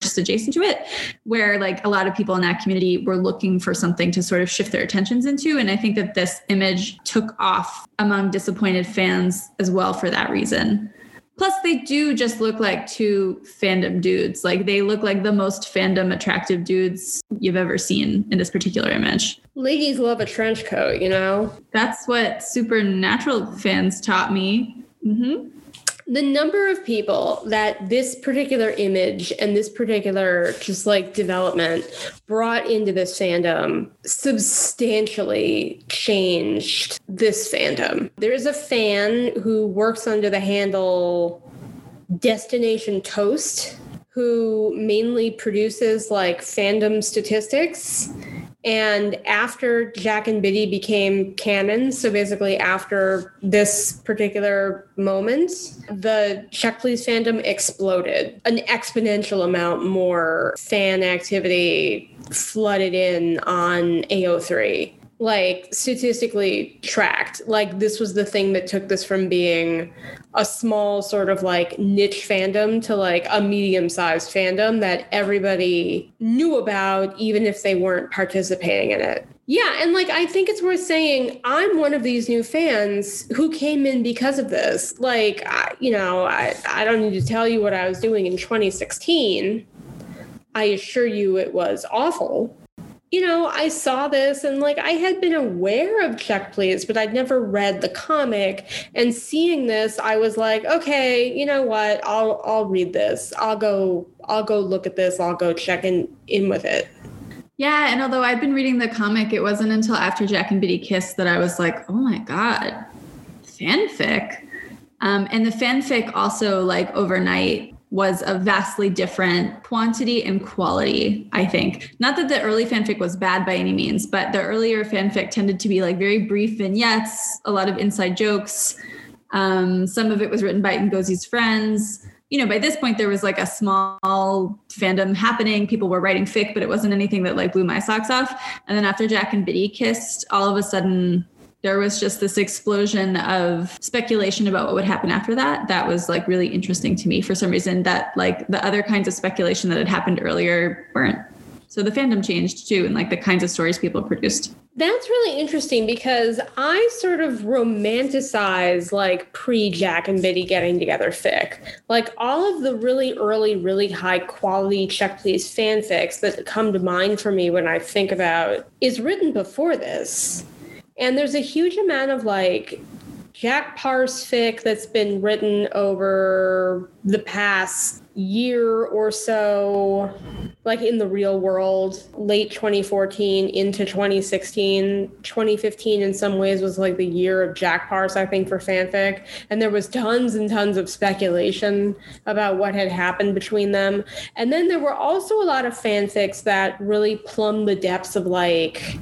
just adjacent to it, where like a lot of people in that community were looking for something to sort of shift their attentions into. And I think that this image took off among disappointed fans as well for that reason. Plus, they do just look like two fandom dudes. Like they look like the most fandom attractive dudes you've ever seen in this particular image. Ladies love a trench coat, you know? That's what Supernatural fans taught me. Mm-hmm the number of people that this particular image and this particular just like development brought into this fandom substantially changed this fandom. There's a fan who works under the handle Destination Toast who mainly produces like fandom statistics and after Jack and Bitty became canon, so basically after this particular moment, the Check Please fandom exploded. An exponential amount more fan activity flooded in on AO3 like statistically tracked. Like this was the thing that took this from being a small sort of like niche fandom to like a medium sized fandom that everybody knew about, even if they weren't participating in it. Yeah. And like, I think it's worth saying I'm one of these new fans who came in because of this. Like, I, you know, I, I don't need to tell you what I was doing in 2016. I assure you it was awful you know, I saw this and like I had been aware of Check Please, but I'd never read the comic. And seeing this, I was like, okay, you know what? I'll I'll read this. I'll go I'll go look at this. I'll go check in in with it. Yeah, and although I'd been reading the comic, it wasn't until after Jack and Bitty kissed that I was like, oh my god, fanfic. Um, and the fanfic also like overnight was a vastly different quantity and quality, I think. Not that the early fanfic was bad by any means, but the earlier fanfic tended to be like very brief vignettes, a lot of inside jokes. Um, some of it was written by Ngozi's friends. You know, by this point, there was like a small fandom happening. People were writing fic, but it wasn't anything that like blew my socks off. And then after Jack and Bitty kissed, all of a sudden there was just this explosion of speculation about what would happen after that that was like really interesting to me for some reason that like the other kinds of speculation that had happened earlier weren't so the fandom changed too and like the kinds of stories people produced that's really interesting because I sort of romanticize like pre Jack and Bitty getting together fic. Like all of the really early, really high quality Check Please fanfics that come to mind for me when I think about is written before this. And there's a huge amount of like Jack Parse fic that's been written over the past year or so, like in the real world, late 2014 into 2016. 2015, in some ways, was like the year of Jack Parse, I think, for fanfic. And there was tons and tons of speculation about what had happened between them. And then there were also a lot of fanfics that really plumbed the depths of like,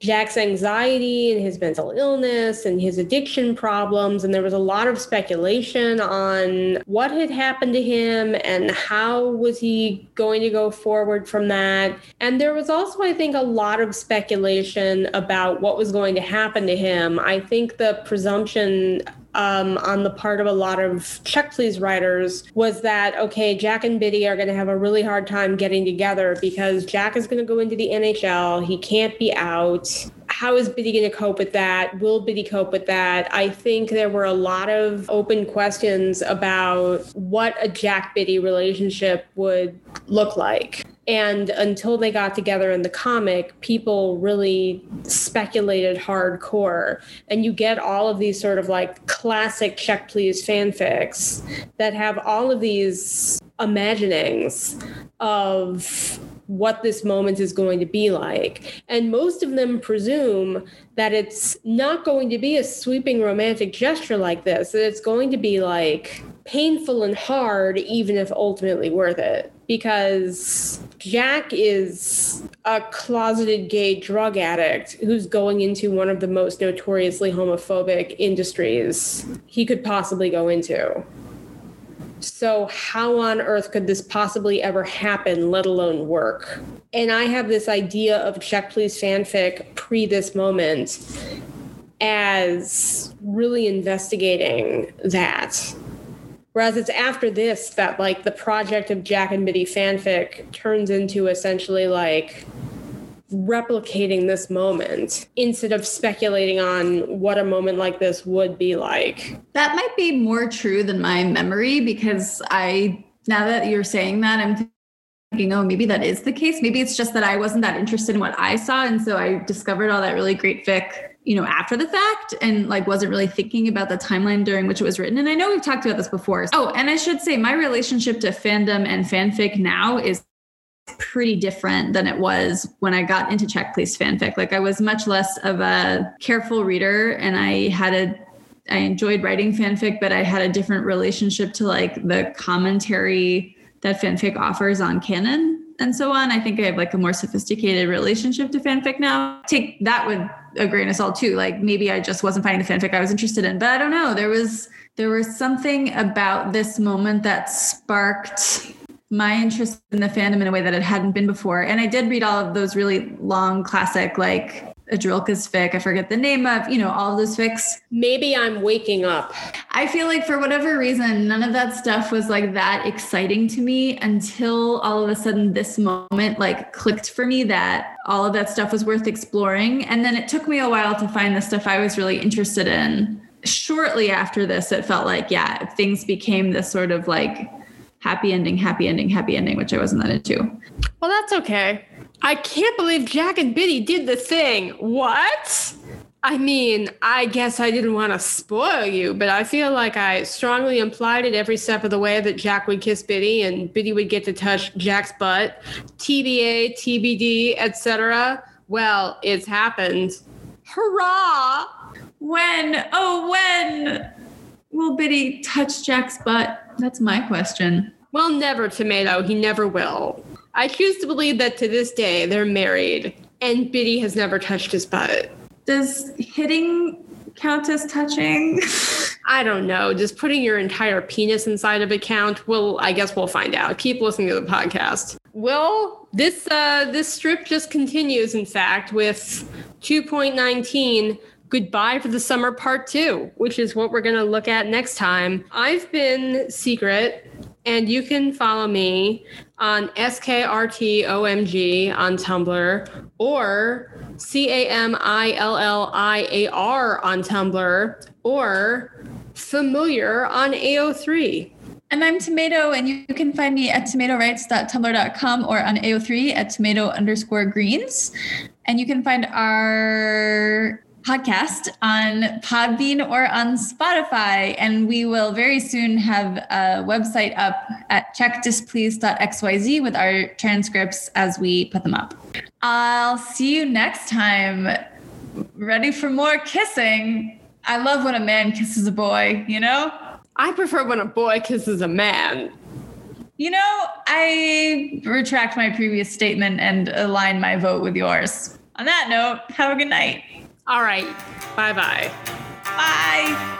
Jack's anxiety and his mental illness and his addiction problems. And there was a lot of speculation on what had happened to him and how was he going to go forward from that. And there was also, I think, a lot of speculation about what was going to happen to him. I think the presumption um, on the part of a lot of check please writers was that okay jack and bitty are going to have a really hard time getting together because jack is going to go into the nhl he can't be out how is Bitty going to cope with that? Will Bitty cope with that? I think there were a lot of open questions about what a Jack Bitty relationship would look like. And until they got together in the comic, people really speculated hardcore. And you get all of these sort of like classic check please fanfics that have all of these imaginings of what this moment is going to be like. And most of them presume that it's not going to be a sweeping romantic gesture like this, that it's going to be like painful and hard, even if ultimately worth it. Because Jack is a closeted gay drug addict who's going into one of the most notoriously homophobic industries he could possibly go into. So, how on earth could this possibly ever happen, let alone work? And I have this idea of Check Please fanfic pre this moment as really investigating that. Whereas it's after this that, like, the project of Jack and Bitty fanfic turns into essentially like replicating this moment instead of speculating on what a moment like this would be like. That might be more true than my memory because I, now that you're saying that, I'm thinking, oh, maybe that is the case. Maybe it's just that I wasn't that interested in what I saw. And so I discovered all that really great fic, you know, after the fact and like wasn't really thinking about the timeline during which it was written. And I know we've talked about this before. Oh, and I should say my relationship to fandom and fanfic now is pretty different than it was when I got into Check Please fanfic. Like I was much less of a careful reader and I had a I enjoyed writing fanfic, but I had a different relationship to like the commentary that fanfic offers on canon and so on. I think I have like a more sophisticated relationship to fanfic now. Take that with a grain of salt too. Like maybe I just wasn't finding the fanfic I was interested in, but I don't know. There was there was something about this moment that sparked my interest in the fandom in a way that it hadn't been before. And I did read all of those really long classic, like Adrilka's fic. I forget the name of, you know, all of those fics. Maybe I'm waking up. I feel like for whatever reason, none of that stuff was like that exciting to me until all of a sudden this moment like clicked for me that all of that stuff was worth exploring. And then it took me a while to find the stuff I was really interested in. Shortly after this, it felt like, yeah, things became this sort of like happy ending, happy ending, happy ending, which I wasn't that into. Well, that's okay. I can't believe Jack and Bitty did the thing. What? I mean, I guess I didn't want to spoil you, but I feel like I strongly implied it every step of the way that Jack would kiss Bitty and Bitty would get to touch Jack's butt. TBA, TBD, etc. Well, it's happened. Hurrah! When? Oh, when will Bitty touch Jack's butt? That's my question. Well, never, Tomato. He never will. I choose to believe that to this day they're married and Bitty has never touched his butt. Does hitting count as touching? *laughs* I don't know. Just putting your entire penis inside of a count. Well, I guess we'll find out. Keep listening to the podcast. Well, this uh, this strip just continues. In fact, with 2.19 Goodbye for the Summer Part 2, which is what we're going to look at next time. I've been Secret, and you can follow me on SKRTOMG on Tumblr or C A M I L L I A R on Tumblr or Familiar on AO3. And I'm Tomato, and you can find me at tomatorights.tumblr.com or on AO3 at tomato underscore greens. And you can find our podcast on Podbean or on Spotify. And we will very soon have a website up at checkdisplease.xyz with our transcripts as we put them up. I'll see you next time. Ready for more kissing? I love when a man kisses a boy, you know? I prefer when a boy kisses a man. You know, I retract my previous statement and align my vote with yours. On that note, have a good night. All right. Bye bye. Bye.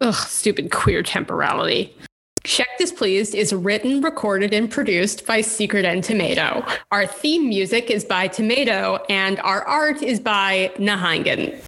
Ugh, stupid queer temporality. Check This Pleased is written, recorded, and produced by Secret and Tomato. Our theme music is by Tomato, and our art is by Nahangan.